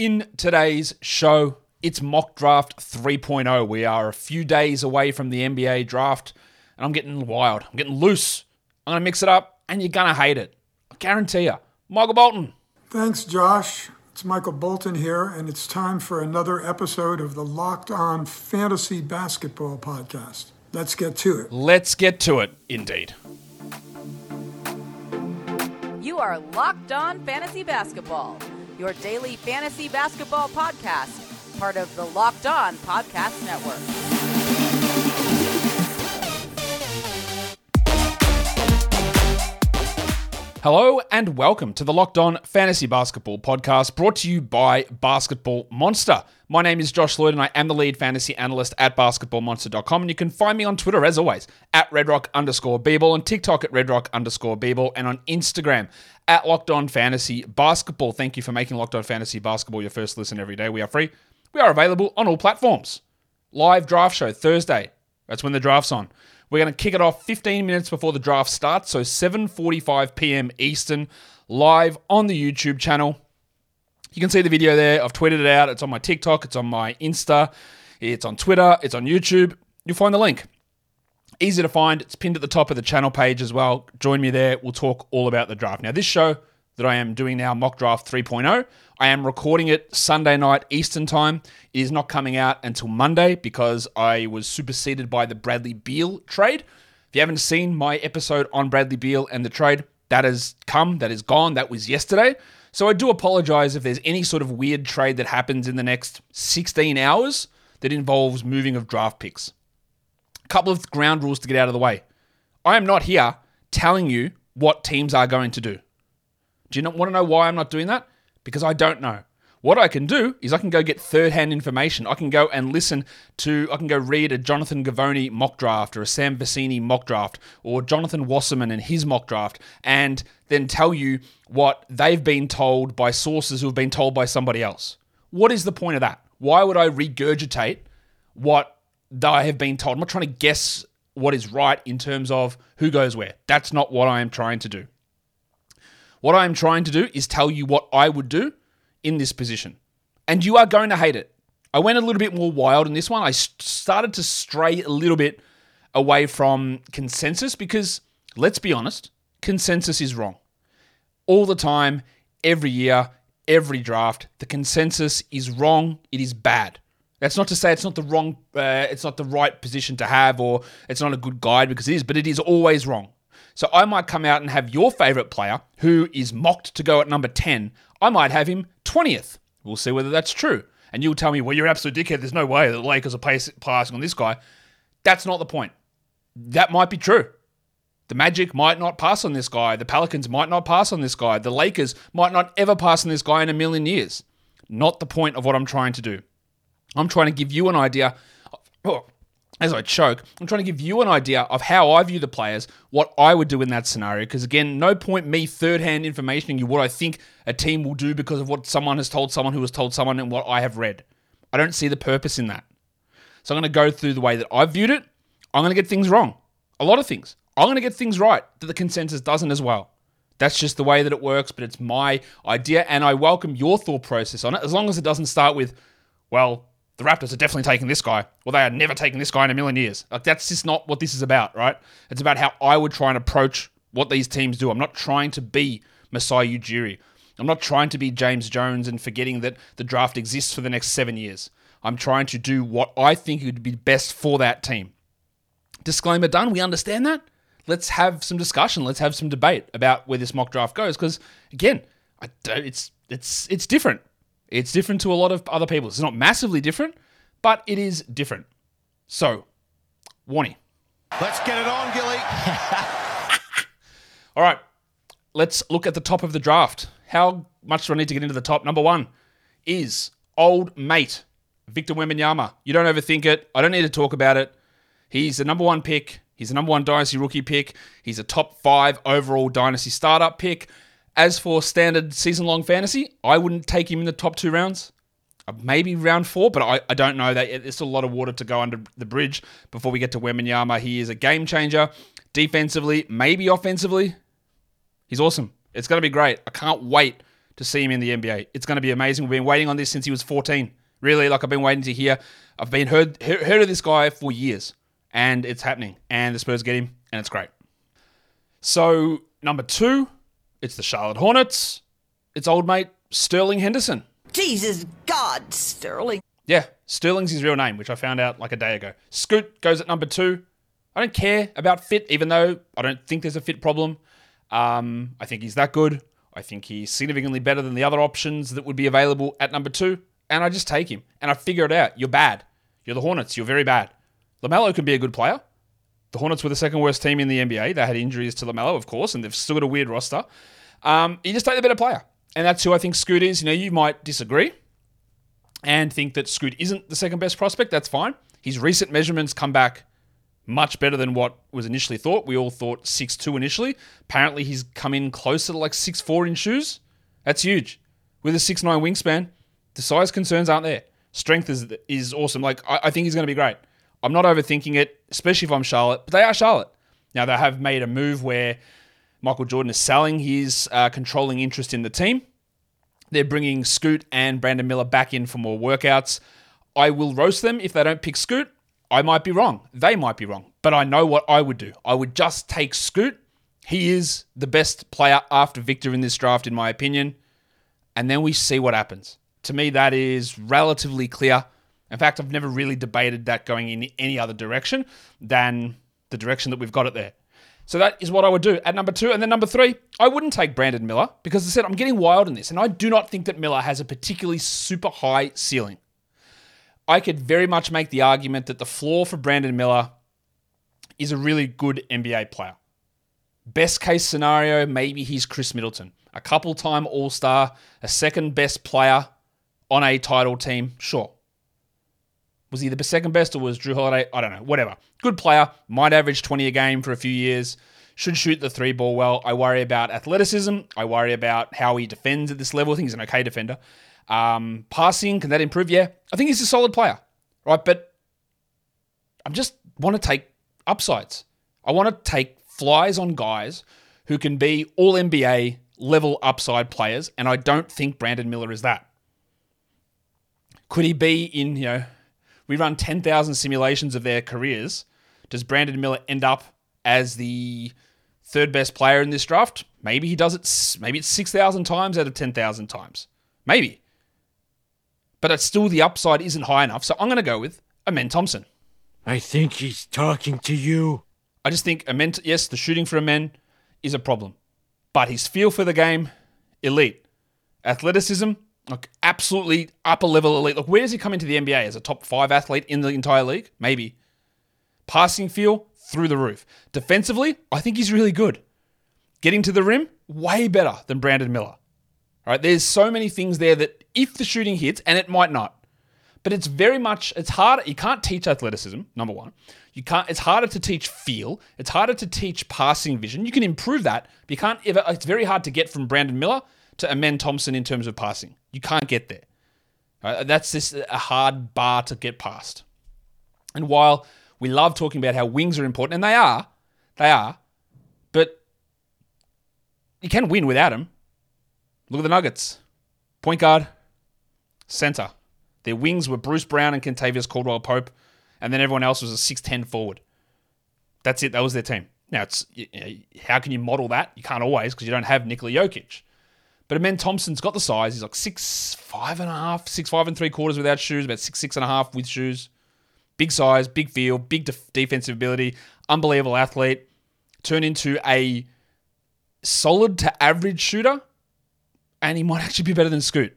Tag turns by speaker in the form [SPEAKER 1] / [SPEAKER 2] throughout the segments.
[SPEAKER 1] In today's show, it's mock draft 3.0. We are a few days away from the NBA draft, and I'm getting wild. I'm getting loose. I'm going to mix it up, and you're going to hate it. I guarantee you. Michael Bolton.
[SPEAKER 2] Thanks, Josh. It's Michael Bolton here, and it's time for another episode of the Locked On Fantasy Basketball Podcast. Let's get to it.
[SPEAKER 1] Let's get to it, indeed.
[SPEAKER 3] You are Locked On Fantasy Basketball, your daily fantasy basketball podcast, part of the Locked On Podcast Network.
[SPEAKER 1] Hello and welcome to the Locked On Fantasy Basketball podcast brought to you by Basketball Monster. My name is Josh Lloyd and I am the lead fantasy analyst at basketballmonster.com. And you can find me on Twitter as always at redrock underscore Beeble, on TikTok at redrock underscore Beeble, and on Instagram at Locked On Fantasy Basketball. Thank you for making Locked On Fantasy Basketball your first listen every day. We are free. We are available on all platforms. Live draft show Thursday. That's when the draft's on. We're going to kick it off 15 minutes before the draft starts, so 7:45 p.m. Eastern, live on the YouTube channel. You can see the video there. I've tweeted it out. It's on my TikTok, it's on my Insta, it's on Twitter, it's on YouTube. You'll find the link. Easy to find. It's pinned at the top of the channel page as well. Join me there. We'll talk all about the draft. Now, this show that I am doing now, Mock Draft 3.0, I am recording it Sunday night Eastern Time. It is not coming out until Monday because I was superseded by the Bradley Beal trade. If you haven't seen my episode on Bradley Beal and the trade, that has come, that is gone, that was yesterday. So I do apologize if there's any sort of weird trade that happens in the next 16 hours that involves moving of draft picks. A couple of ground rules to get out of the way. I am not here telling you what teams are going to do. Do you not want to know why I'm not doing that? Because I don't know. What I can do is I can go get third hand information. I can go and listen to, I can go read a Jonathan Givony mock draft or a Sam Vecenie mock draft or Jonathan Wasserman and his mock draft and then tell you what they've been told by sources who have been told by somebody else. What is the point of that? Why would I regurgitate what I have been told? I'm not trying to guess what is right in terms of who goes where. That's not what I am trying to do. What I am trying to do is tell you what I would do in this position. And you are going to hate it. I went a little bit more wild in this one. I started to stray a little bit away from consensus because, let's be honest, consensus is wrong. All the time, every year, every draft, the consensus is wrong. It is bad. That's not to say it's not the wrong, uh, it's not the right position to have, or it's not a good guide because it is, but it is always wrong. So I might come out and have your favorite player who is mocked to go at number 10. I might have him 20th. We'll see whether that's true. And you'll tell me, well, you're an absolute dickhead. There's no way the Lakers are passing on this guy. That's not the point. That might be true. The Magic might not pass on this guy. The Pelicans might not pass on this guy. The Lakers might not ever pass on this guy in a million years. Not the point of what I'm trying to do. I'm trying to give you an idea. Oh, as I choke, I'm trying to give you an idea of how I view the players, what I would do in that scenario. Because again, no point me third hand informationing you what I think a team will do because of what someone has told someone who has told someone and what I have read. I don't see the purpose in that. So I'm going to go through the way that I've viewed it. I'm going to get things wrong. A lot of things. I'm going to get things right that the consensus doesn't as well. That's just the way that it works, but it's my idea, and I welcome your thought process on it as long as it doesn't start with, well, the Raptors are definitely taking this guy, or they are never taking this guy in a million years. Like that's just not what this is about, right? It's about how I would try and approach what these teams do. I'm not trying to be Masai Ujiri. I'm not trying to be James Jones and forgetting that the draft exists for the next seven years. I'm trying to do what I think would be best for that team. Disclaimer done. We understand that. Let's have some discussion. Let's have some debate about where this mock draft goes. Because again, it's it's it's different. It's different to a lot of other people. It's not massively different, but it is different. So, Warnie.
[SPEAKER 4] Let's get it on, Gilly.
[SPEAKER 1] All right, let's look at the top of the draft. How much do I need to get into the top? Number one is old mate Victor Wembanyama. You don't overthink it. I don't need to talk about it. He's the number one pick. He's the number one dynasty rookie pick. He's a top five overall dynasty startup pick. As for standard season long fantasy, I wouldn't take him in the top two rounds. Uh, Maybe round four, but I, I don't know. That There's a lot of water to go under the bridge before we get to Wembanyama. He is a game changer defensively, maybe offensively. He's awesome. It's going to be great. I can't wait to see him in the NBA. It's going to be amazing. We've been waiting on this since he was 14. Really, like I've been waiting to hear. I've been heard heard of this guy for years, and it's happening. And the Spurs get him, and it's great. So number two, it's the Charlotte Hornets. It's old mate Sterling Henderson.
[SPEAKER 5] Jesus God, Sterling.
[SPEAKER 1] Yeah, Sterling's his real name, which I found out like a day ago. Scoot goes at number two. I don't care about fit, even though I don't think there's a fit problem. Um, I think he's that good. I think he's significantly better than the other options that would be available at number two. And I just take him and I figure it out. You're bad. You're the Hornets. You're very bad. LaMelo can be a good player. The Hornets were the second worst team in the NBA. They had injuries to LaMelo, of course, and they've still got a weird roster. Um, you just take the better player. And that's who I think Scoot is. You know, you might disagree and think that Scoot isn't the second best prospect. That's fine. His recent measurements come back much better than what was initially thought. We all thought six two initially. Apparently, he's come in closer to like six four in shoes. That's huge. With a six nine wingspan, the size concerns aren't there. Strength is is awesome. Like I, I think he's going to be great. I'm not overthinking it, especially if I'm Charlotte. But they are Charlotte. Now they have made a move where Michael Jordan is selling his uh, controlling interest in the team. They're bringing Scoot and Brandon Miller back in for more workouts. I will roast them if they don't pick Scoot. I might be wrong. They might be wrong. But I know what I would do. I would just take Scoot. He is the best player after Victor in this draft, in my opinion. And then we see what happens. To me, that is relatively clear. In fact, I've never really debated that going in any other direction than the direction that we've got it there. So that is what I would do at number two. And then number three, I wouldn't take Brandon Miller because I said I'm getting wild in this. And I do not think that Miller has a particularly super high ceiling. I could very much make the argument that the floor for Brandon Miller is a really good NBA player. Best case scenario, maybe he's Khris Middleton, a couple time All Star, a second best player on a title team. Sure. Was he the second best or was Jrue Holiday? I don't know. Whatever. Good player. Might average 20 a game for a few years. Should shoot the three ball well. I worry about athleticism. I worry about how he defends at this level. I think he's an okay defender. Um, passing, can that improve? Yeah. I think he's a solid player, right? But I just want to take upsides. I want to take flies on guys who can be all NBA level upside players, and I don't think Brandon Miller is that. Could he be in, you know, we run 10,000 simulations of their careers. Does Brandon Miller end up as the third best player in this draft? Maybe he does it, maybe it's 6,000 times out of 10,000 times. Maybe but it's still the upside isn't high enough. So I'm going to go with Amen Thompson.
[SPEAKER 6] I think he's talking to you.
[SPEAKER 1] I just think Amen, yes, the shooting for Amen is a problem, but his feel for the game, elite. Athleticism, like absolutely upper level elite. Look, where does he come into the NBA as a top five athlete in the entire league? Maybe. Passing feel through the roof. Defensively, I think he's really good. Getting to the rim, way better than Brandon Miller. All right, there's so many things there that if the shooting hits, and it might not, but it's very much it's hard. You can't teach athleticism. Number one, you can't. It's harder to teach feel. It's harder to teach passing vision. You can improve that, but you can't. Ever, it's very hard to get from Brandon Miller to Amen Thompson in terms of passing. You can't get there. Right? That's just a hard bar to get past. And while we love talking about how wings are important, and they are, they are, but you can win without them. Look at the Nuggets. Point guard, center. Their wings were Bruce Brown and Kentavious Caldwell Pope, and then everyone else was a 6'10 forward. That's it. That was their team. Now, it's how can you model that? You can't always because you don't have Nikola Jokic. But Amen Thompson's got the size. He's like six five and a half, six five and three quarters without shoes, about six six and a half with shoes. Big size, big feel, big def- defensive ability, unbelievable athlete. Turn into a solid to average shooter, and he might actually be better than Scoot.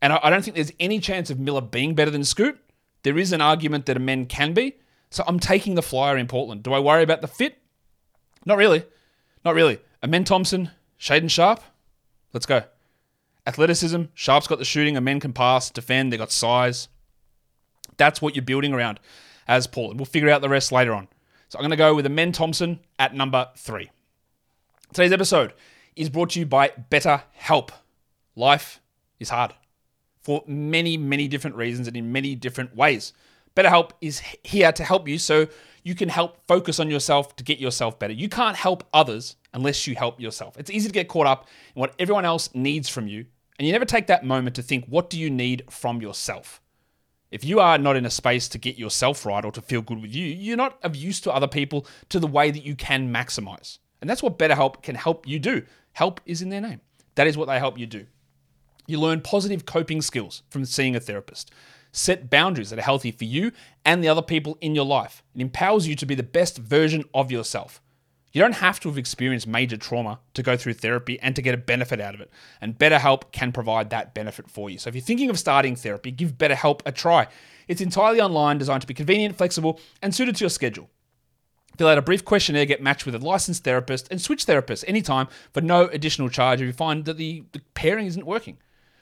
[SPEAKER 1] And I, I don't think there's any chance of Miller being better than Scoot. There is an argument that Amen can be. So I'm taking the flyer in Portland. Do I worry about the fit? Not really. Not really. Amen Thompson, Shaedon Sharpe. Let's go. Athleticism. Sharpe's got the shooting. and men can pass, defend. They got size. That's what you're building around as Portland. We'll figure out the rest later on. So I'm going to go with Amen Thompson at number three. Today's episode is brought to you by Better Help. Life is hard for many, many different reasons and in many different ways. BetterHelp is here to help you so you can help focus on yourself to get yourself better. You can't help others unless you help yourself. It's easy to get caught up in what everyone else needs from you, and you never take that moment to think, what do you need from yourself? If you are not in a space to get yourself right or to feel good with you, you're not of use to other people to the way that you can maximize. And that's what BetterHelp can help you do. Help is in their name. That is what they help you do. You learn positive coping skills from seeing a therapist. Set boundaries that are healthy for you and the other people in your life. It empowers you to be the best version of yourself. You don't have to have experienced major trauma to go through therapy and to get a benefit out of it. And BetterHelp can provide that benefit for you. So if you're thinking of starting therapy, give BetterHelp a try. It's entirely online, designed to be convenient, flexible, and suited to your schedule. Fill out a brief questionnaire, get matched with a licensed therapist, and switch therapists anytime for no additional charge if you find that the, the pairing isn't working.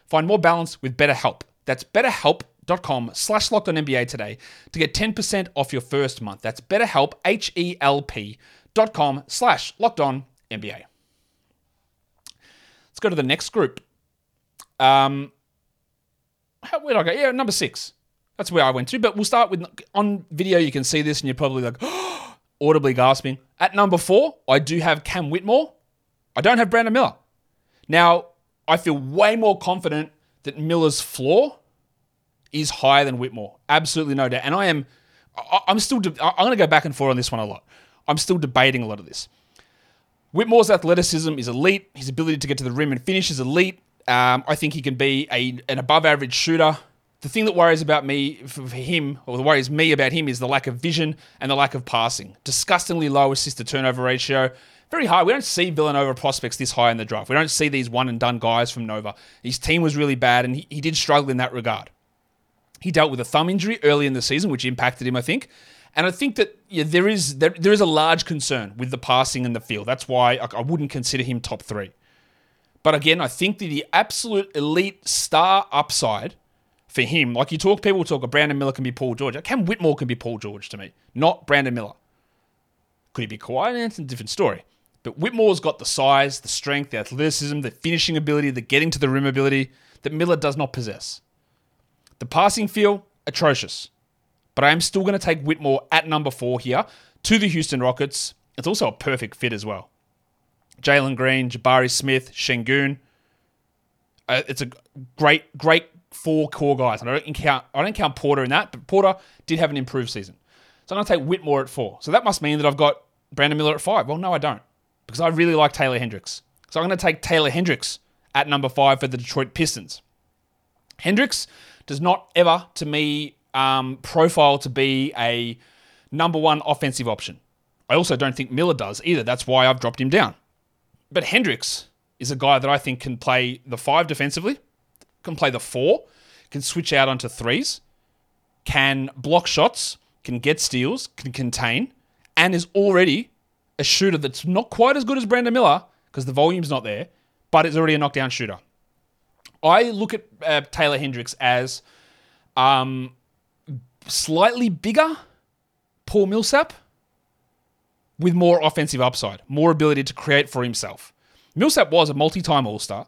[SPEAKER 1] Find more balance with BetterHelp. That's betterhelp.com slash locked on NBA today to get 10% off your first month. That's betterhelp, H-E-L-P dot com slash locked on NBA. Let's go to the next group. Um, how, where did I go? Yeah, number six. That's where I went to. But we'll start with on video. You can see this, and you're probably like audibly gasping. At number four, I do have Cam Whitmore. I don't have Brandon Miller. Now, I feel way more confident that Miller's floor is higher than Whitmore. Absolutely no doubt. And I am, I'm still, de- I'm going to go back and forth on this one a lot. I'm still debating a lot of this. Whitmore's athleticism is elite. His ability to get to the rim and finish is elite. Um, I think he can be a, an above average shooter. The thing that worries about me for, for him, or the worries me about him, is the lack of vision and the lack of passing. Disgustingly low assist to turnover ratio. Very high. We don't see Villanova prospects this high in the draft. We don't see these one and done guys from Nova. His team was really bad, and he, he did struggle in that regard. He dealt with a thumb injury early in the season, which impacted him, I think. And I think that yeah, there is there, there is a large concern with the passing and the field. That's why I, I wouldn't consider him top three. But again, I think that the absolute elite star upside for him, like you talk, people talk, Brandon Miller can be Paul George. Cam Whitmore can be Paul George to me, not Brandon Miller. Could he be Kawhi? Eh, That's a different story. But Whitmore's got the size, the strength, the athleticism, the finishing ability, the getting to the rim ability that Miller does not possess. The passing feel, atrocious. But I am still going to take Whitmore at number four here to the Houston Rockets. It's also a perfect fit as well. Jalen Green, Jabari Smith, Sengun. Uh, it's a great, great four core guys. And I don't count, I don't count Porter in that, but Porter did have an improved season. So I'm going to take Whitmore at four. So that must mean that I've got Brandon Miller at five. Well, no, I don't, because I really like Taylor Hendricks. So I'm going to take Taylor Hendricks at number five for the Detroit Pistons. Hendricks does not ever, to me, um, profile to be a number one offensive option. I also don't think Miller does either. That's why I've dropped him down. But Hendricks is a guy that I think can play the five defensively, can play the four, can switch out onto threes, can block shots, can get steals, can contain, and is already a shooter that's not quite as good as Brandon Miller because the volume's not there, but it's already a knockdown shooter. I look at uh, Taylor Hendricks as um, slightly bigger Paul Millsap with more offensive upside, more ability to create for himself. Millsap was a multi-time All-Star.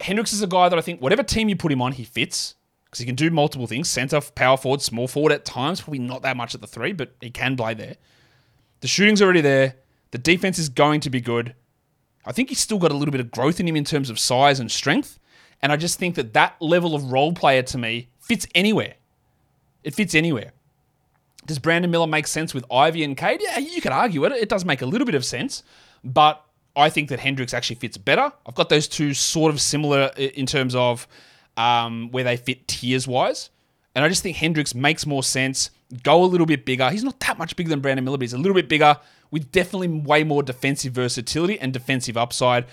[SPEAKER 1] Hendricks is a guy that I think whatever team you put him on, he fits because he can do multiple things: center, power forward, small forward at times. Probably not that much at the three, but he can play there. The shooting's already there. The defense is going to be good. I think he's still got a little bit of growth in him in terms of size and strength. And I just think that that level of role player to me fits anywhere. It fits anywhere. Does Brandon Miller make sense with Ivy and Cade? Yeah, you could argue it. It does make a little bit of sense, but I think that Hendricks actually fits better. I've got those two sort of similar in terms of um, where they fit tiers wise. And I just think Hendricks makes more sense. Go a little bit bigger. He's not that much bigger than Brandon Miller, but he's a little bit bigger with definitely way more defensive versatility and defensive upside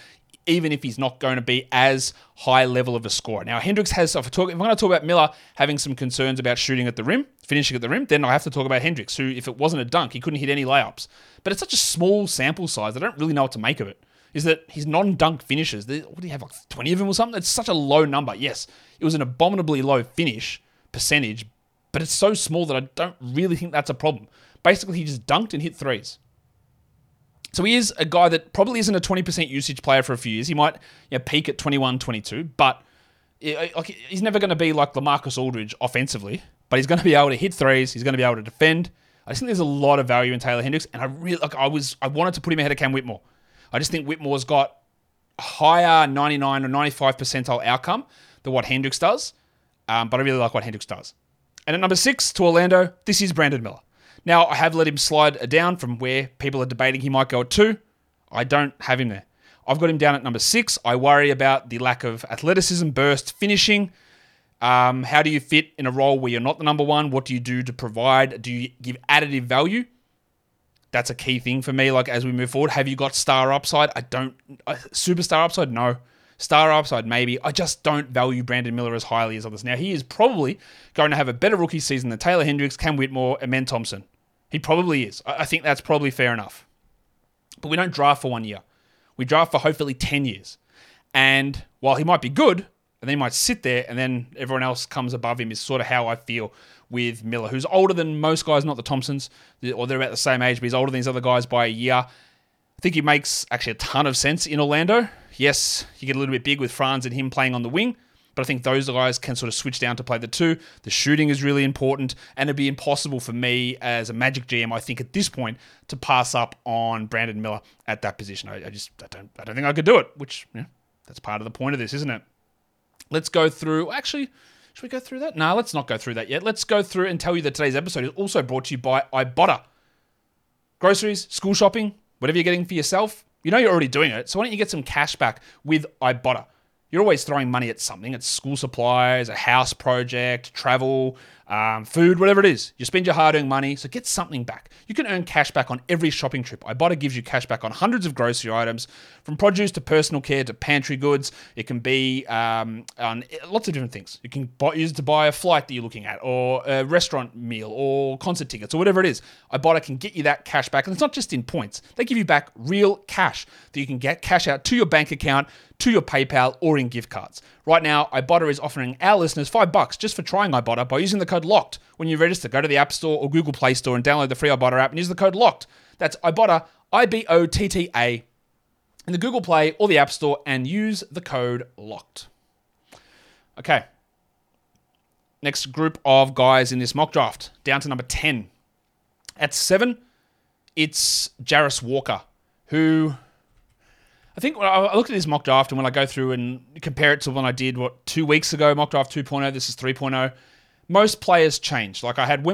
[SPEAKER 1] even if he's not going to be as high level of a scorer. Now, Hendricks has, if, talk, if I'm going to talk about Miller having some concerns about shooting at the rim, finishing at the rim, then I have to talk about Hendricks, who, if it wasn't a dunk, he couldn't hit any layups. But it's such a small sample size, I don't really know what to make of it. Is that his non dunk finishes, what do you have, like 20 of them or something? It's such a low number. Yes, it was an abominably low finish percentage, but it's so small that I don't really think that's a problem. Basically, he just dunked and hit threes. So he is a guy that probably isn't a 20% usage player for a few years. He might you know, peak at 21, 22, but he's never going to be like Lamarcus Aldridge offensively but he's going to be able to hit threes. He's going to be able to defend. I just think there's a lot of value in Taylor Hendricks, and I really like. I was I wanted to put him ahead of Cam Whitmore. I just think Whitmore's got a higher 99 or 95 percentile outcome than what Hendricks does, um, but I really like what Hendricks does. And at number six to Orlando, this is Brandon Miller. Now I have let him slide down from where people are debating he might go at two. I don't have him there. I've got him down at number six. I worry about the lack of athleticism, burst, finishing. Um, how do you fit in a role where you're not the number one? What do you do to provide? Do you give additive value? That's a key thing for me. Like as we move forward, have you got star upside? I don't. Uh, superstar upside? No. Star upside? Maybe. I just don't value Brandon Miller as highly as others. Now he is probably going to have a better rookie season than Taylor Hendricks, Cam Whitmore, and Men Thompson. He probably is. I think that's probably fair enough. But we don't draft for one year. We draft for hopefully 10 years. And while he might be good, and then he might sit there, and then everyone else comes above him, is sort of how I feel with Miller, who's older than most guys, not the Thompsons, or they're about the same age, but he's older than these other guys by a year. I think he makes actually a ton of sense in Orlando. Yes, you get a little bit big with Franz and him playing on the wing, but I think those guys can sort of switch down to play the two. The shooting is really important, and it'd be impossible for me as a Magic GM, I think, at this point, to pass up on Brandon Miller at that position. I, I just I don't I don't think I could do it, which yeah, that's part of the point of this, isn't it? Let's go through. Actually, should we go through that? No, let's not go through that yet. Let's go through and tell you that today's episode is also brought to you by Ibotta. Groceries, school shopping, whatever you're getting for yourself, you know you're already doing it. So why don't you get some cash back with Ibotta? You're always throwing money at something. It's school supplies, a house project, travel, um, food, whatever it is. You spend your hard earned money, so get something back. You can earn cash back on every shopping trip. Ibotta gives you cash back on hundreds of grocery items, from produce to personal care to pantry goods. It can be um, on lots of different things. You can buy, use it to buy a flight that you're looking at, or a restaurant meal, or concert tickets, or whatever it is. Ibotta can get you that cash back, and it's not just in points. They give you back real cash that you can get cash out to your bank account, to your PayPal, or in gift cards. Right now, Ibotta is offering our listeners five bucks just for trying Ibotta by using the code LOCKED when you register. Go to the App Store or Google Play Store and download the free Ibotta app and use the code LOCKED. That's Ibotta, I B O T T A, in the Google Play or the App Store and use the code LOCKED. Okay. Next group of guys in this mock draft, down to number 10. At seven, it's Jarace Walker, who I think I looked at this mock draft and when I go through and compare it to when I did, what, two weeks ago, mock draft 2.0, this is 3.0, most players change. Like I had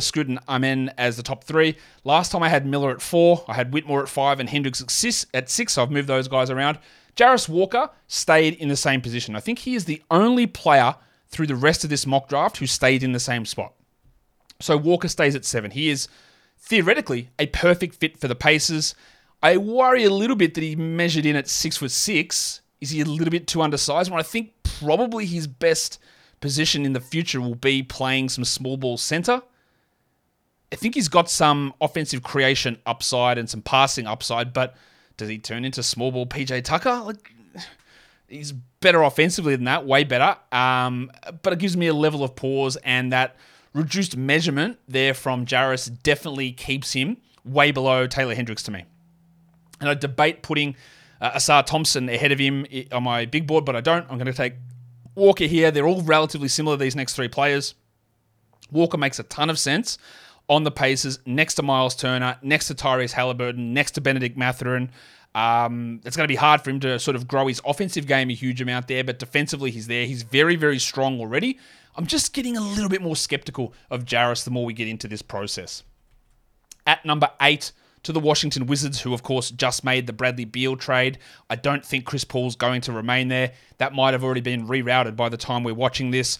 [SPEAKER 1] Scoot, and Amen as the top three. Last time I had Miller at four, I had Whitmore at five, and Hendricks at six. So I've moved those guys around. Jarace Walker stayed in the same position. I think he is the only player through the rest of this mock draft who stayed in the same spot. So Walker stays at seven. He is theoretically a perfect fit for the Pacers. I worry a little bit that he measured in at six foot six. Is he a little bit too undersized? Well, I think probably his best position in the future will be playing some small ball center. I think he's got some offensive creation upside and some passing upside, but does he turn into small ball PJ Tucker? Like, he's better offensively than that, way better. Um, but it gives me a level of pause, and that reduced measurement there from Jarace definitely keeps him way below Taylor Hendricks to me. And I debate putting uh, Ausar Thompson ahead of him on my big board, but I don't. I'm going to take Walker here. They're all relatively similar, these next three players. Walker makes a ton of sense on the Pacers next to Miles Turner, next to Tyrese Halliburton, next to Bennedict Mathurin. Um, it's going to be hard for him to sort of grow his offensive game a huge amount there, but defensively he's there. He's very, very strong already. I'm just getting a little bit more skeptical of Jarace the more we get into this process. At number eight, to the Washington Wizards, who of course just made the Bradley Beal trade. I don't think Chris Paul's going to remain there. That might have already been rerouted by the time we're watching this.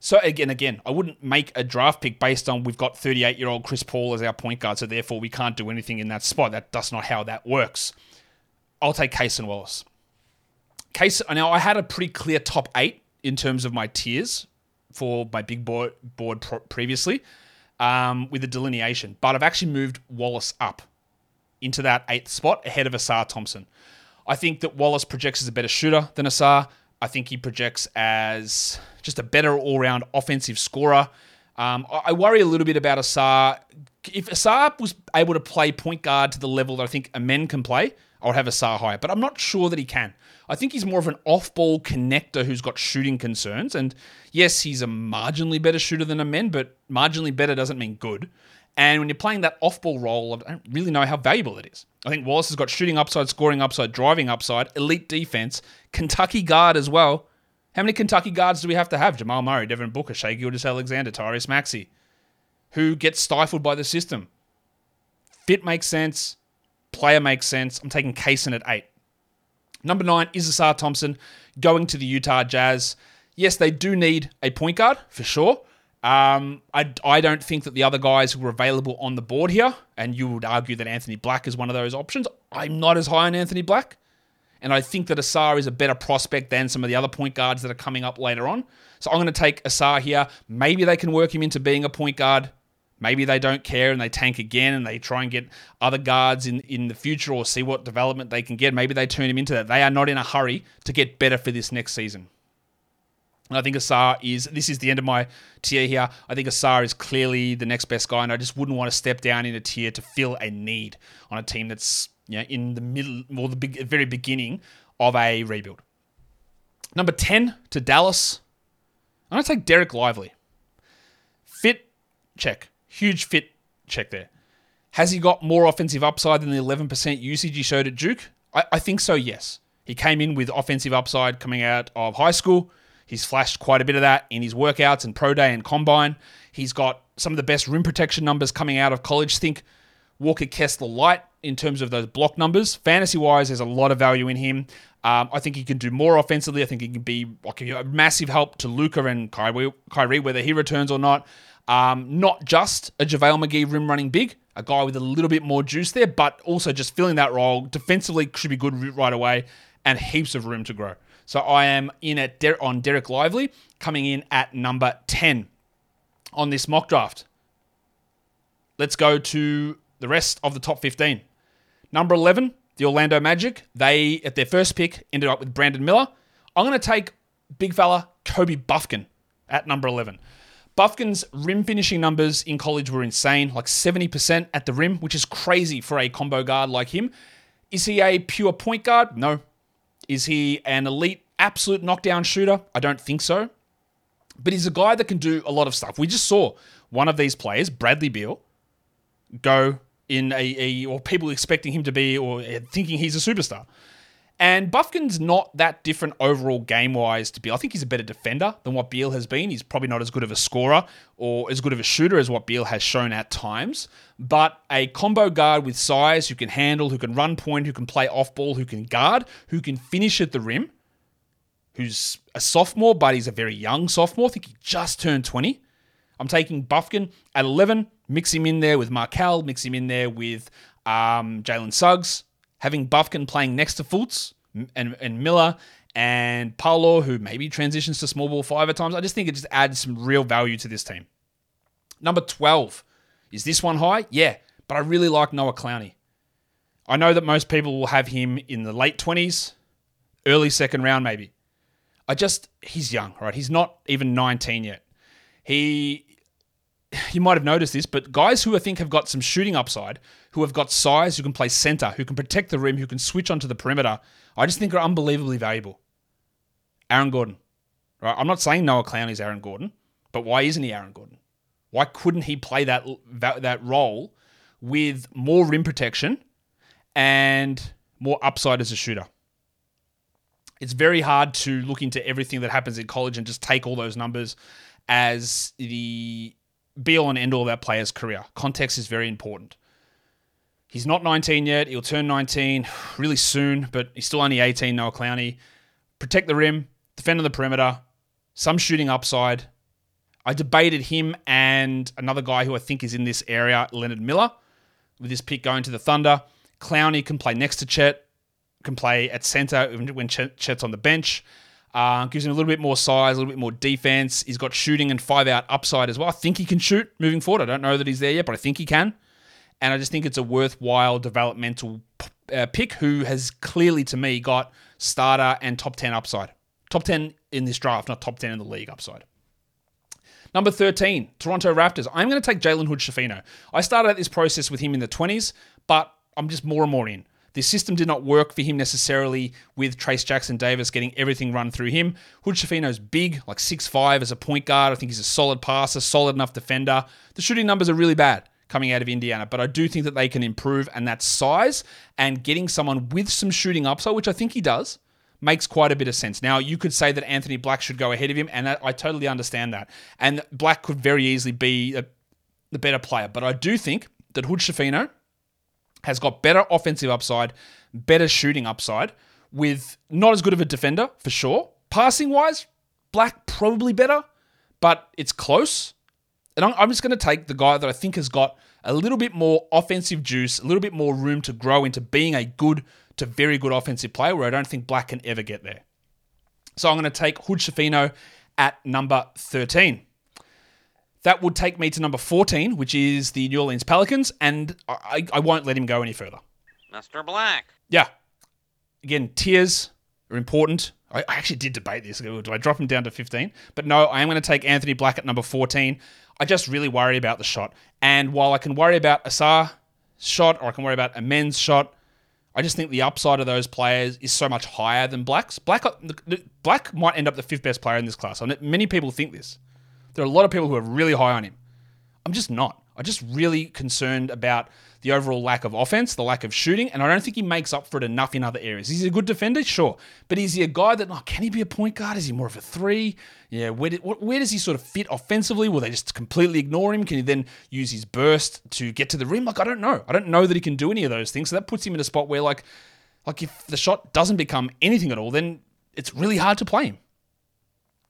[SPEAKER 1] So again, again, I wouldn't make a draft pick based on we've got 38 year old Chris Paul as our point guard, so therefore we can't do anything in that spot. That that's not how that works. I'll take Cason Wallace. Case now I had a pretty clear top eight in terms of my tiers for my big board board previously um, with a delineation, but I've actually moved Wallace up into that eighth spot ahead of Ausar Thompson. I think that Wallace projects as a better shooter than Ausar. I think he projects as just a better all round offensive scorer. Um, I worry a little bit about Ausar. If Ausar was able to play point guard to the level that I think Amen can play, I would have Ausar higher, but I'm not sure that he can. I think he's more of an off ball connector who's got shooting concerns. And yes, he's a marginally better shooter than Amen, but marginally better doesn't mean good. And when you're playing that off ball role, I don't really know how valuable it is. I think Wallace has got shooting upside, scoring upside, driving upside, elite defense, Kentucky guard as well. How many Kentucky guards do we have to have? Jamal Murray, Devin Booker, Shai Gilgeous-Alexander, Tyrese Maxey, who gets stifled by the system. Fit makes sense. Player makes sense. I'm taking Cason at eight. Number nine is Ausar Thompson going to the Utah Jazz. Yes, they do need a point guard for sure. Um, I, I don't think that the other guys who were available on the board here, and you would argue that Anthony Black is one of those options. I'm not as high on Anthony Black. And I think that Ausar is a better prospect than some of the other point guards that are coming up later on. So I'm going to take Ausar here. Maybe they can work him into being a point guard. Maybe they don't care and they tank again and they try and get other guards in, in the future or see what development they can get. Maybe they turn him into that. They are not in a hurry to get better for this next season. And I think Ausar is, this is the end of my tier here. I think Ausar is clearly the next best guy, and I just wouldn't want to step down in a tier to fill a need on a team that's you know, in the middle, or the big, very beginning of a rebuild. Number 10 to Dallas. I'm to take Dereck Lively. Fit, check. Huge fit check there. Has he got more offensive upside than the 11% usage he showed at Duke? I, I think so, yes. He came in with offensive upside coming out of high school. He's flashed quite a bit of that in his workouts and pro day and combine. He's got some of the best rim protection numbers coming out of college. Think Walker Kessler light in terms of those block numbers. Fantasy wise, there's a lot of value in him. Um, I think he can do more offensively. I think he can be like a massive help to Luka and Kyrie, Kyrie whether he returns or not. Um, not just a JaVale McGee rim running big, a guy with a little bit more juice there, but also just filling that role. Defensively should be good right away and heaps of room to grow. So I am in at Der- on Dereck Lively, coming in at number 10 on this mock draft. Let's go to the rest of the top 15. Number 11, the Orlando Magic. They, at their first pick, ended up with Brandon Miller. I'm going to take big fella Kobe Bufkin at number 11. Bufkin's rim finishing numbers in college were insane, like 70% at the rim, which is crazy for a combo guard like him. Is he a pure point guard? No. Is he an elite, absolute knockdown shooter? I don't think so. But he's a guy that can do a lot of stuff. We just saw one of these players, Bradley Beal, go in a, a or people expecting him to be or thinking he's a superstar. And Bufkin's not that different overall game wise to Beal. I think he's a better defender than what Beal has been. He's probably not as good of a scorer or as good of a shooter as what Beal has shown at times. But a combo guard with size who can handle, who can run point, who can play off ball, who can guard, who can finish at the rim, who's a sophomore, but he's a very young sophomore. I think he just turned 20. I'm taking Bufkin at 11, mix him in there with Markelle, mix him in there with um, Jalen Suggs having Bufkin playing next to Fultz and, and Miller and Paolo, who maybe transitions to small ball five at times, I just think it just adds some real value to this team. Number 12. Is this one high? Yeah, but I really like Noah Clowney. I know that most people will have him in the late 20s, early second round, maybe. I just, he's young, right? He's not even 19 yet. He you might have noticed this, but guys who I think have got some shooting upside, who have got size, who can play center, who can protect the rim, who can switch onto the perimeter, I just think are unbelievably valuable. Aaron Gordon. Right? I'm not saying Noah Clowney is Aaron Gordon, but why isn't he Aaron Gordon? Why couldn't he play that that, that role with more rim protection and more upside as a shooter? It's very hard to look into everything that happens in college and just take all those numbers as the be all and end all of that player's career. Context is very important. He's not 19 yet. He'll turn 19 really soon, but he's still only 18, Noah Clowney. Protect the rim, defend on the perimeter, some shooting upside. I debated him and another guy who I think is in this area, Leonard Miller, with this pick going to the Thunder. Clowney can play next to Chet, can play at center when Chet's on the bench. Uh, gives him a little bit more size, a little bit more defense. He's got shooting and five out upside as well. I think he can shoot moving forward. I don't know that he's there yet, but I think he can. And I just think it's a worthwhile developmental uh, pick who has clearly, to me, got starter and top 10 upside. Top 10 in this draft, not top 10 in the league upside. Number 13, Toronto Raptors. I'm going to take Jalen Hood Schifino. I started this process with him in the 20s, but I'm just more and more in. The system did not work for him necessarily with Trayce Jackson Davis getting everything run through him. Hood Schifino's big, like 6'5 as a point guard. I think he's a solid passer, solid enough defender. The shooting numbers are really bad coming out of Indiana, but I do think that they can improve, and that size and getting someone with some shooting upside, which I think he does, makes quite a bit of sense. Now, you could say that Anthony Black should go ahead of him, and I totally understand that. And Black could very easily be a, the better player, but I do think that Hood Schifino has got better offensive upside, better shooting upside, with not as good of a defender for sure. Passing wise, Black probably better, but it's close. And I'm just going to take the guy that I think has got a little bit more offensive juice, a little bit more room to grow into being a good to very good offensive player, where I don't think Black can ever get there. So I'm going to take Hood Schifino at number 13. That would take me to number 14, which is the New Orleans Pelicans, and I, I won't let him go any further.
[SPEAKER 7] Mr. Black.
[SPEAKER 1] Yeah. Again, tiers are important. I, I actually did debate this. Do I drop him down to 15? But no, I am going to take Anthony Black at number 14. I just really worry about the shot. And while I can worry about Ausar shot or I can worry about Amen's shot, I just think the upside of those players is so much higher than Black's. Black, Black might end up the fifth best player in this class. Many people think this. There are a lot of people who are really high on him. I'm just not. I'm just really concerned about the overall lack of offense, the lack of shooting, and I don't think he makes up for it enough in other areas. He's a good defender, sure, but is he a guy that oh, can he be a point guard? Is he more of a three? Yeah, where, did, where does he sort of fit offensively? Will they just completely ignore him? Can he then use his burst to get to the rim? Like I don't know. I don't know that he can do any of those things. So that puts him in a spot where like, like if the shot doesn't become anything at all, then it's really hard to play him.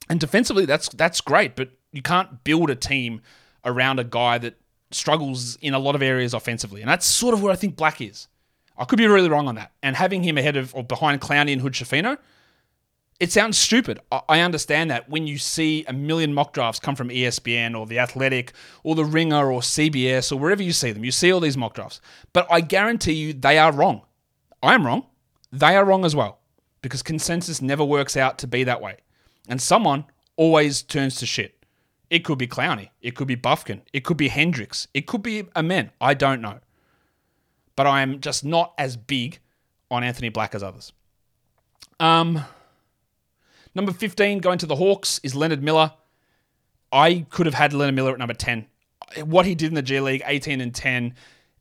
[SPEAKER 1] And defensively, that's that's great, but you can't build a team around a guy that struggles in a lot of areas offensively. And that's sort of where I think Black is. I could be really wrong on that. And having him ahead of or behind Clowney and Hood Schifino, it sounds stupid. I understand that when you see a million mock drafts come from ESPN or The Athletic or The Ringer or CBS or wherever you see them, you see all these mock drafts. But I guarantee you they are wrong. I am wrong. They are wrong as well because consensus never works out to be that way. And someone always turns to shit. It could be Clowney. It could be Bufkin. It could be Hendricks. It could be Amen. I don't know. But I am just not as big on Anthony Black as others. Um, number 15, going to the Hawks, is Leonard Miller. I could have had Leonard Miller at number 10. What he did in the G League, 18 and 10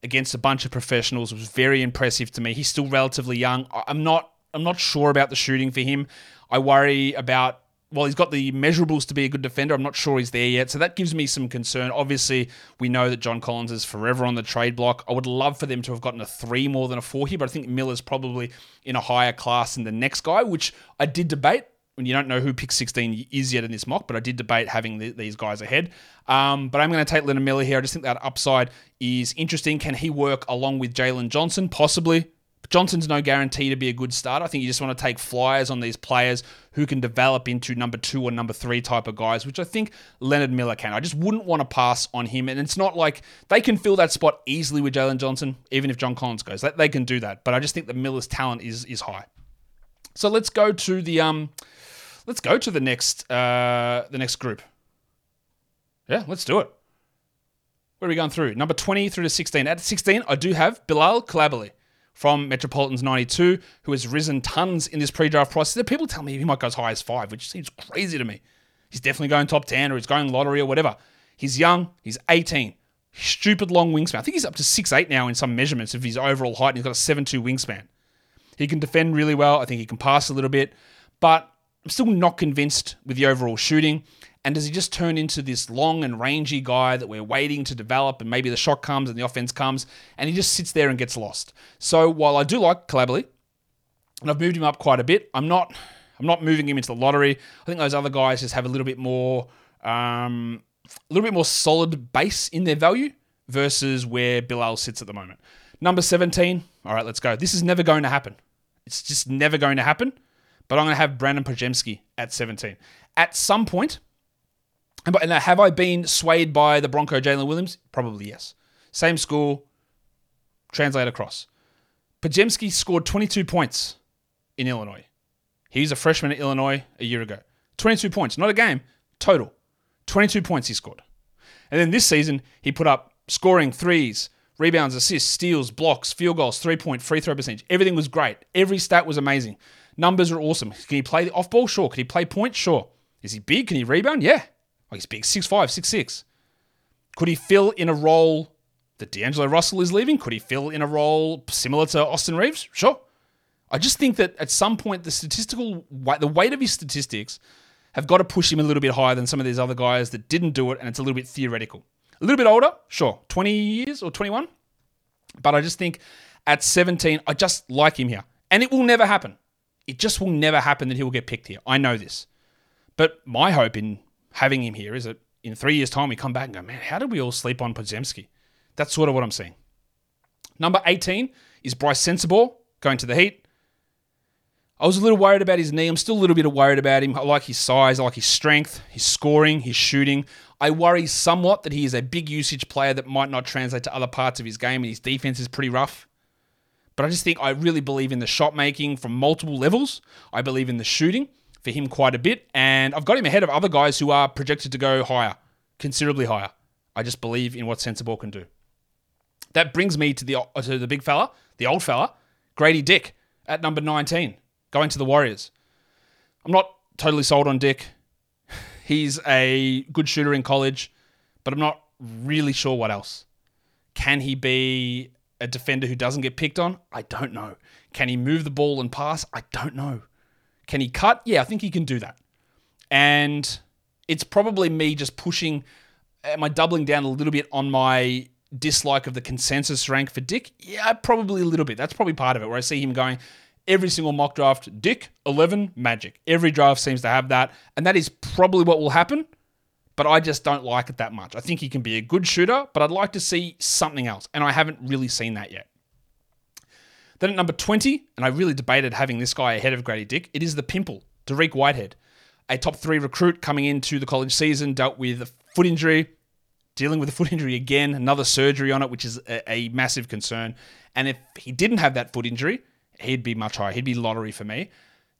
[SPEAKER 1] against a bunch of professionals, was very impressive to me. He's still relatively young. I'm not I'm not sure about the shooting for him. I worry about well, he's got the measurables to be a good defender. I'm not sure he's there yet. So that gives me some concern. Obviously, we know that John Collins is forever on the trade block. I would love for them to have gotten a three more than a four here, but I think Miller's probably in a higher class than the next guy, which I did debate. When you don't know who pick 16 is yet in this mock, but I did debate having the, these guys ahead. Um, but I'm going to take Leonard Miller here. I just think that upside is interesting. Can he work along with Jalen Johnson? Possibly. Johnson's no guarantee to be a good starter. I think you just want to take flyers on these players who can develop into number two or number three type of guys, which I think Leonard Miller can. I just wouldn't want to pass on him. And it's not like they can fill that spot easily with Jalen Johnson, even if John Collins goes. They can do that. But I just think that Miller's talent is is high. So let's go to the um let's go to the next uh the next group. Yeah, let's do it. Where are we going through? Number 20 through to 16. At 16, I do have Bilal Coulibaly from Metropolitans 92, who has risen tons in this pre draft process. People tell me he might go as high as five, which seems crazy to me. He's definitely going top 10 or he's going lottery or whatever. He's young, he's 18. Stupid long wingspan. I think he's up to six eight now in some measurements of his overall height, and he's got a 7 2 wingspan. He can defend really well. I think he can pass a little bit, but I'm still not convinced with the overall shooting. And does he just turn into this long and rangy guy that we're waiting to develop and maybe the shot comes and the offense comes and he just sits there and gets lost? So while I do like Coulibaly, and I've moved him up quite a bit, I'm not I'm not moving him into the lottery. I think those other guys just have a little bit more um, a little bit more solid base in their value versus where Bilal sits at the moment. Number 17. All right, let's go. This is never going to happen. It's just never going to happen. But I'm going to have Brandon Podziemski at 17. At some point, and uh, have I been swayed by the Bronco Jalen Williams? Probably yes. Same school, translate across. Podziemski scored 22 points in Illinois. He was a freshman at Illinois a year ago. 22 points, not a game, total. 22 points he scored. And then this season, he put up scoring threes Rebounds, assists, steals, blocks, field goals, three point, free throw percentage. Everything was great. Every stat was amazing. Numbers are awesome. Can he play the off ball? Sure. Can he play point? Sure. Is he big? Can he rebound? Yeah. Oh, he's big, 6'5, 6'6. Could he fill in a role that D'Angelo Russell is leaving? Could he fill in a role similar to Austin Reaves? Sure. I just think that at some point the statistical the weight of his statistics have got to push him a little bit higher than some of these other guys that didn't do it, and it's a little bit theoretical. A little bit older, sure, 20 years or 21. But I just think at 17, I just like him here. And it will never happen. It just will never happen that he will get picked here. I know this. But my hope in having him here is that in three years' time, we come back and go, man, how did we all sleep on Podziemski? That's sort of what I'm seeing. Number 18 is Brice Sensabaugh going to the Heat. I was a little worried about his knee. I'm still a little bit worried about him. I like his size, I like his strength, his scoring, his shooting. I worry somewhat that he is a big usage player that might not translate to other parts of his game, and his defense is pretty rough. But I just think I really believe in the shot making from multiple levels. I believe in the shooting for him quite a bit, and I've got him ahead of other guys who are projected to go higher, considerably higher. I just believe in what Sensabaugh can do. That brings me to the uh, to the big fella, the old fella, Grady Dick at number 19 going to the Warriors. I'm not totally sold on Dick. He's a good shooter in college, but I'm not really sure what else. Can he be a defender who doesn't get picked on? I don't know. Can he move the ball and pass? I don't know. Can he cut? Yeah, I think he can do that. And it's probably me just pushing. Am I doubling down a little bit on my dislike of the consensus rank for Dick? Yeah, probably a little bit. That's probably part of it, where I see him going, every single mock draft, Dick, 11, Magic. Every draft seems to have that. And that is probably what will happen. But I just don't like it that much. I think he can be a good shooter, but I'd like to see something else. And I haven't really seen that yet. Then at number 20, and I really debated having this guy ahead of Grady Dick, it is the pimple, Dariq Whitehead. A top three recruit coming into the college season, dealt with a foot injury, dealing with a foot injury again, another surgery on it, which is a, a massive concern. And if he didn't have that foot injury, he'd be much higher. He'd be lottery for me.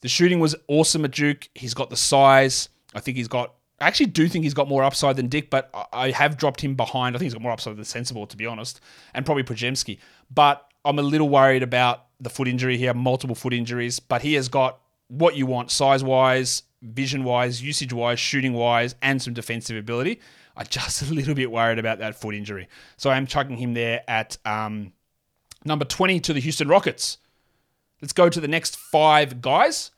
[SPEAKER 1] The shooting was awesome at Duke. He's got the size. I think he's got. I actually do think he's got more upside than Dick, but I have dropped him behind. I think he's got more upside than Sensabaugh, to be honest, and probably Podziemski. But I'm a little worried about the foot injury here, multiple foot injuries. But he has got what you want size wise, vision wise, usage wise, shooting wise, and some defensive ability. I'm just a little bit worried about that foot injury. So I'm chucking him there at um, number 20 to the Houston Rockets. Let's go to the next five guys.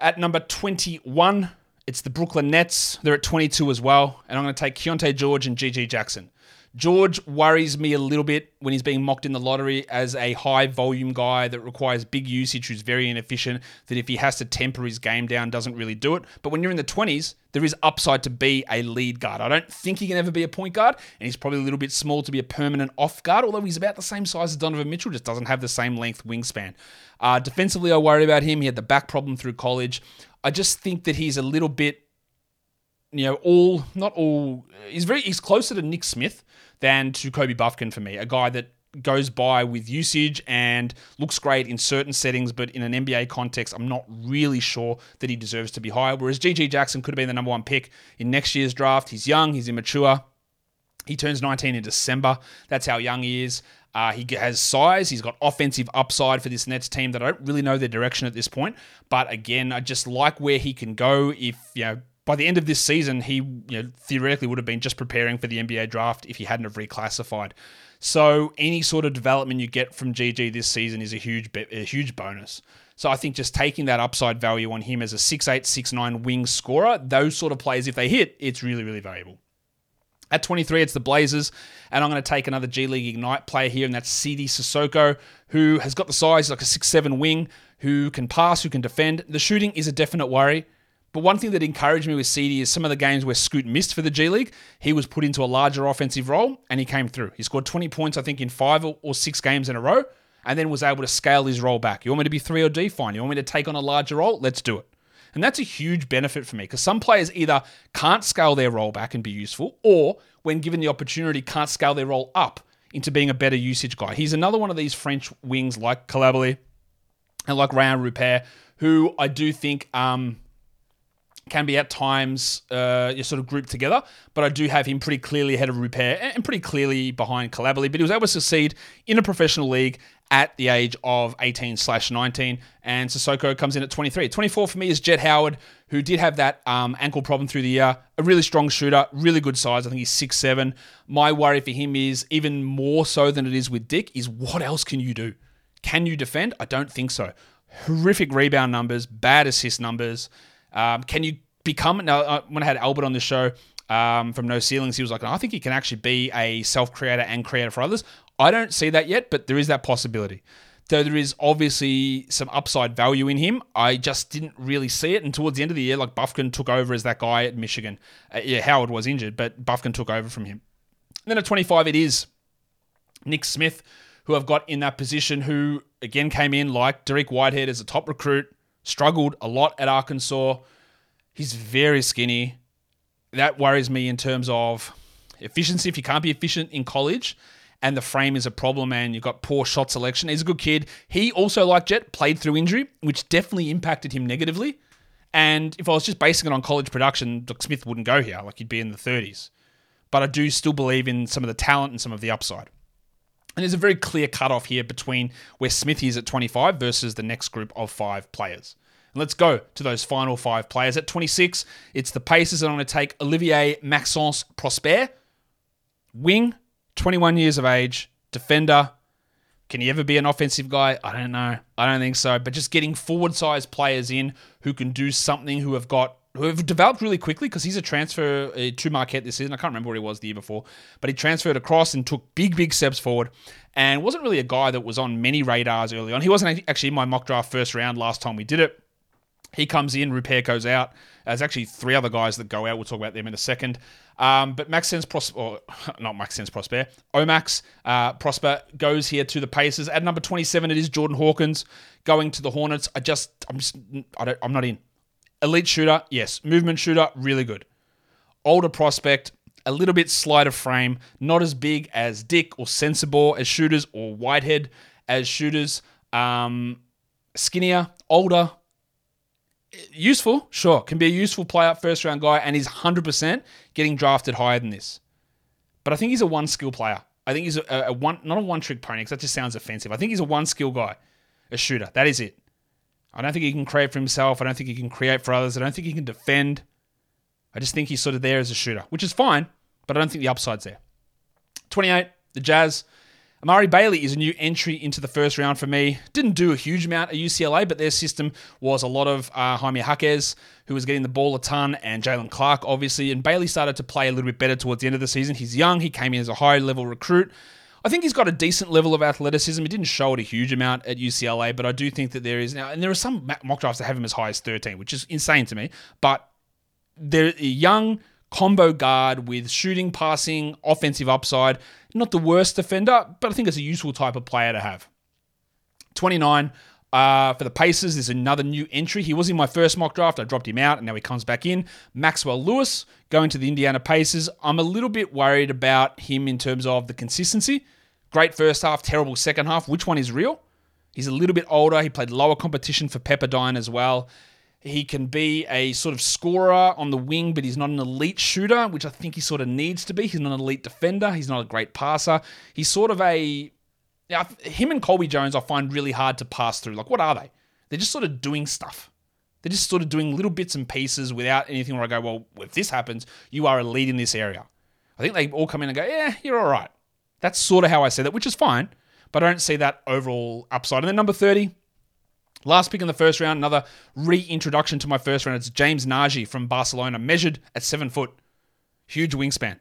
[SPEAKER 1] At number 21, it's the Brooklyn Nets. They're at 22 as well. And I'm going to take Keyonte George and GG Jackson. George worries me a little bit when he's being mocked in the lottery as a high volume guy that requires big usage, who's very inefficient, that if he has to temper his game down, doesn't really do it. But when you're in the 20s, there is upside to be a lead guard. I don't think he can ever be a point guard, and he's probably a little bit small to be a permanent off guard, although he's about the same size as Donovan Mitchell, just doesn't have the same length wingspan. Uh, defensively, I worry about him. He had the back problem through college. I just think that he's a little bit you know, all not all. He's very he's closer to Nick Smith than to Kobe Bufkin for me, a guy that goes by with usage and looks great in certain settings, but in an NBA context, I'm not really sure that he deserves to be higher. Whereas GG Jackson could have been the number one pick in next year's draft. He's young, he's immature. He turns 19 in December. That's how young he is. Uh, he has size. He's got offensive upside for this Nets team that I don't really know their direction at this point. But again, I just like where he can go if you know by the end of this season, he you know, theoretically would have been just preparing for the NBA draft if he hadn't have reclassified. So any sort of development you get from GG this season is a huge a huge bonus. So I think just taking that upside value on him as a 6'8", 6'9", wing scorer, those sort of plays, if they hit, it's really, really valuable. At 23, it's the Blazers, and I'm going to take another G League Ignite player here, and that's Sidy Cissoko, who has got the size like a 6'7 wing, who can pass, who can defend. The shooting is a definite worry. But one thing that encouraged me with Sidy is some of the games where Scoot missed for the G League, he was put into a larger offensive role and he came through. He scored 20 points, I think, in five or six games in a row, and then was able to scale his role back. You want me to be 3 or D? Fine. You want me to take on a larger role? Let's do it. And that's a huge benefit for me because some players either can't scale their role back and be useful, or when given the opportunity, can't scale their role up into being a better usage guy. He's another one of these French wings like Coulibaly and like Rayan Rupert, who I do think um, can be at times uh, you're sort of grouped together, but I do have him pretty clearly ahead of Rupert and pretty clearly behind Coulibaly. But he was able to succeed in a professional league at the age of 18 slash 19, and Cissoko comes in at 23. 24 for me is Jett Howard, who did have that um, ankle problem through the year. A really strong shooter, really good size. I think he's six seven. My worry for him is even more so than it is with Dick is what else can you do? Can you defend? I don't think so. Horrific rebound numbers, bad assist numbers. Um, can you become now? Uh, when I had Albert on the show um, from No Ceilings, he was like, "I think he can actually be a self-creator and creator for others." I don't see that yet, but there is that possibility. Though there is obviously some upside value in him, I just didn't really see it. And towards the end of the year, like Bufkin took over as that guy at Michigan. Uh, yeah, Howard was injured, but Bufkin took over from him. And then at 25, it is Nick Smith, who I've got in that position, who again came in like Dariq Whitehead as a top recruit, struggled a lot at Arkansas. He's very skinny. That worries me in terms of efficiency. If you can't be efficient in college and the frame is a problem and you've got poor shot selection, he's a good kid. He also, like Jett, played through injury, which definitely impacted him negatively. And if I was just basing it on college production, Smith wouldn't go here. Like he'd be in the 30s. But I do still believe in some of the talent and some of the upside. And there's a very clear cutoff here between where Smith is at 25 versus the next group of five players. And let's go to those final five players. At 26, it's the Pacers, and I'm going to take Olivier Maxence Prosper, wing, 21 years of age, defender. Can he ever be an offensive guy? I don't know. I don't think so. But just getting forward sized players in who can do something, who have got who have developed really quickly because he's a transfer uh, to Marquette this season. I can't remember where he was the year before, but he transferred across and took big, big steps forward and wasn't really a guy that was on many radars early on. He wasn't actually in my mock draft first round last time we did it. He comes in, Rupert goes out. There's actually three other guys that go out. We'll talk about them in a second. Um, but Max Sense Prosper, not Max Sense Prosper, Omax uh, Prosper goes here to the Pacers. At number 27, it is Jordan Hawkins going to the Hornets. I just, I'm just, I don't, I'm not in. Elite shooter, yes. Movement shooter, really good. Older prospect, a little bit slighter frame, not as big as Dick or Sensabaugh as shooters or Whitehead as shooters. Um, skinnier, older, useful, sure. Can be a useful player, first round guy, and he's 100% getting drafted higher than this. But I think he's a one skill player. I think he's a, a one, not a one trick pony, because that just sounds offensive. I think he's a one skill guy, a shooter. That is it. I don't think he can create for himself. I don't think he can create for others. I don't think he can defend. I just think he's sort of there as a shooter, which is fine, but I don't think the upside's there. 28, the Jazz. Amari Bailey is a new entry into the first round for me. Didn't do a huge amount at UCLA, but their system was a lot of uh, Jaime Jaquez, who was getting the ball a ton, and Jaylen Clark, obviously. And Bailey started to play a little bit better towards the end of the season. He's young. He came in as a high level recruit. I think he's got a decent level of athleticism. He didn't show it a huge amount at UCLA, but I do think that there is now, and there are some mock drafts that have him as high as 13, which is insane to me. But they're a young combo guard with shooting, passing, offensive upside. Not the worst defender, but I think it's a useful type of player to have. 29 uh, for the Pacers, there's another new entry. He was in my first mock draft. I dropped him out, and now he comes back in. Maxwell Lewis going to the Indiana Pacers. I'm a little bit worried about him in terms of the consistency. Great first half, terrible second half. Which one is real? He's a little bit older. He played lower competition for Pepperdine as well. He can be a sort of scorer on the wing, but he's not an elite shooter, which I think he sort of needs to be. He's not an elite defender. He's not a great passer. He's sort of a. Him and Colby Jones, I find really hard to pass through. Like, what are they? They're just sort of doing stuff. They're just sort of doing little bits and pieces without anything where I go, well, if this happens, you are elite in this area. I think they all come in and go, yeah, you're all right. That's sort of how I see that, which is fine, but I don't see that overall upside. And then number 30, Last pick in the first round, another reintroduction to my first round. It's James Nnaji from Barcelona, measured at seven foot. Huge wingspan.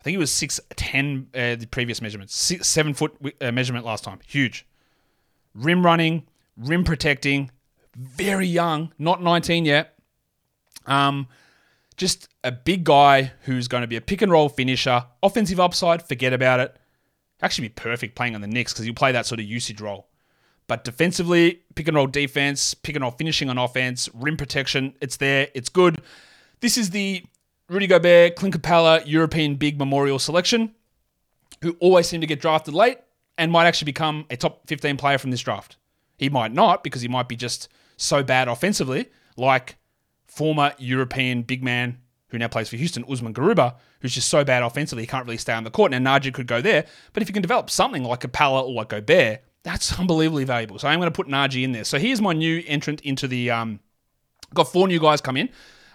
[SPEAKER 1] I think he was 6'10 uh, the previous measurement. Six, seven foot uh, measurement last time. Huge. Rim running, rim protecting, very young, not 19 yet. Um, just a big guy who's going to be a pick and roll finisher. Offensive upside, forget about it. Actually, be perfect playing on the Knicks because you play that sort of usage role. But defensively, pick and roll defense, pick and roll finishing on offense, rim protection, it's there, it's good. This is the Rudy Gobert, Clint Capela European Big Memorial Selection, who always seem to get drafted late and might actually become a top 15 player from this draft. He might not because he might be just so bad offensively, like former European big man who now plays for Houston, Usman Garuba, who's just so bad offensively, he can't really stay on the court. Now, Nnaji could go there, but if you can develop something like Capela or like Gobert, that's unbelievably valuable. So I'm going to put Nnaji in there. So here's my new entrant into the. Um, got four new guys come in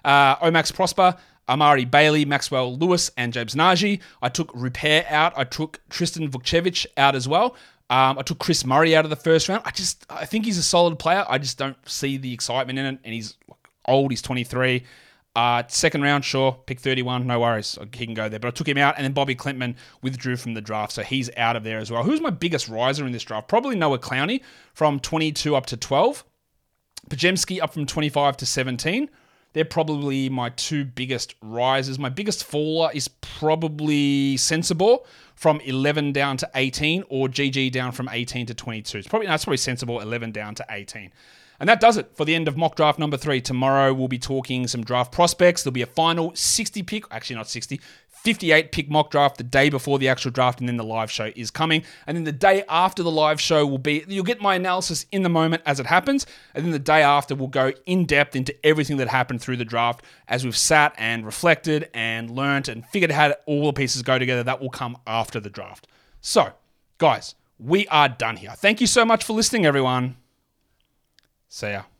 [SPEAKER 1] uh, Omax Prosper, Amari Bailey, Maxwell Lewis, and James Nnaji. I took Rupert out. I took Tristan Vukcevic out as well. Um, I took Kris Murray out of the first round. I just I think he's a solid player. I just don't see the excitement in it, and he's old. He's 23. Uh, second round, sure, pick 31, no worries. He can go there. But I took him out, and then Bobi Klintman withdrew from the draft, so he's out of there as well. Who's my biggest riser in this draft? Probably Noah Clowney from 22 up to 12. Podziemski up from 25 to 17. They're probably my two biggest rises. My biggest faller is probably Sensabaugh from 11 down to 18, or GG down from 18 to 22. It's probably that's probably Sensabaugh. 11 down to 18. And that does it for the end of mock draft number three. Tomorrow we'll be talking some draft prospects. There'll be a final 60 pick, actually not 60, 58 pick mock draft the day before the actual draft, and then the live show is coming. And then the day after the live show will be, you'll get my analysis in the moment as it happens. And then the day after, we'll go in depth into everything that happened through the draft as we've sat and reflected and learnt and figured out how all the pieces go together. That will come after the draft. So, guys, we are done here. Thank you so much for listening, everyone. Ya.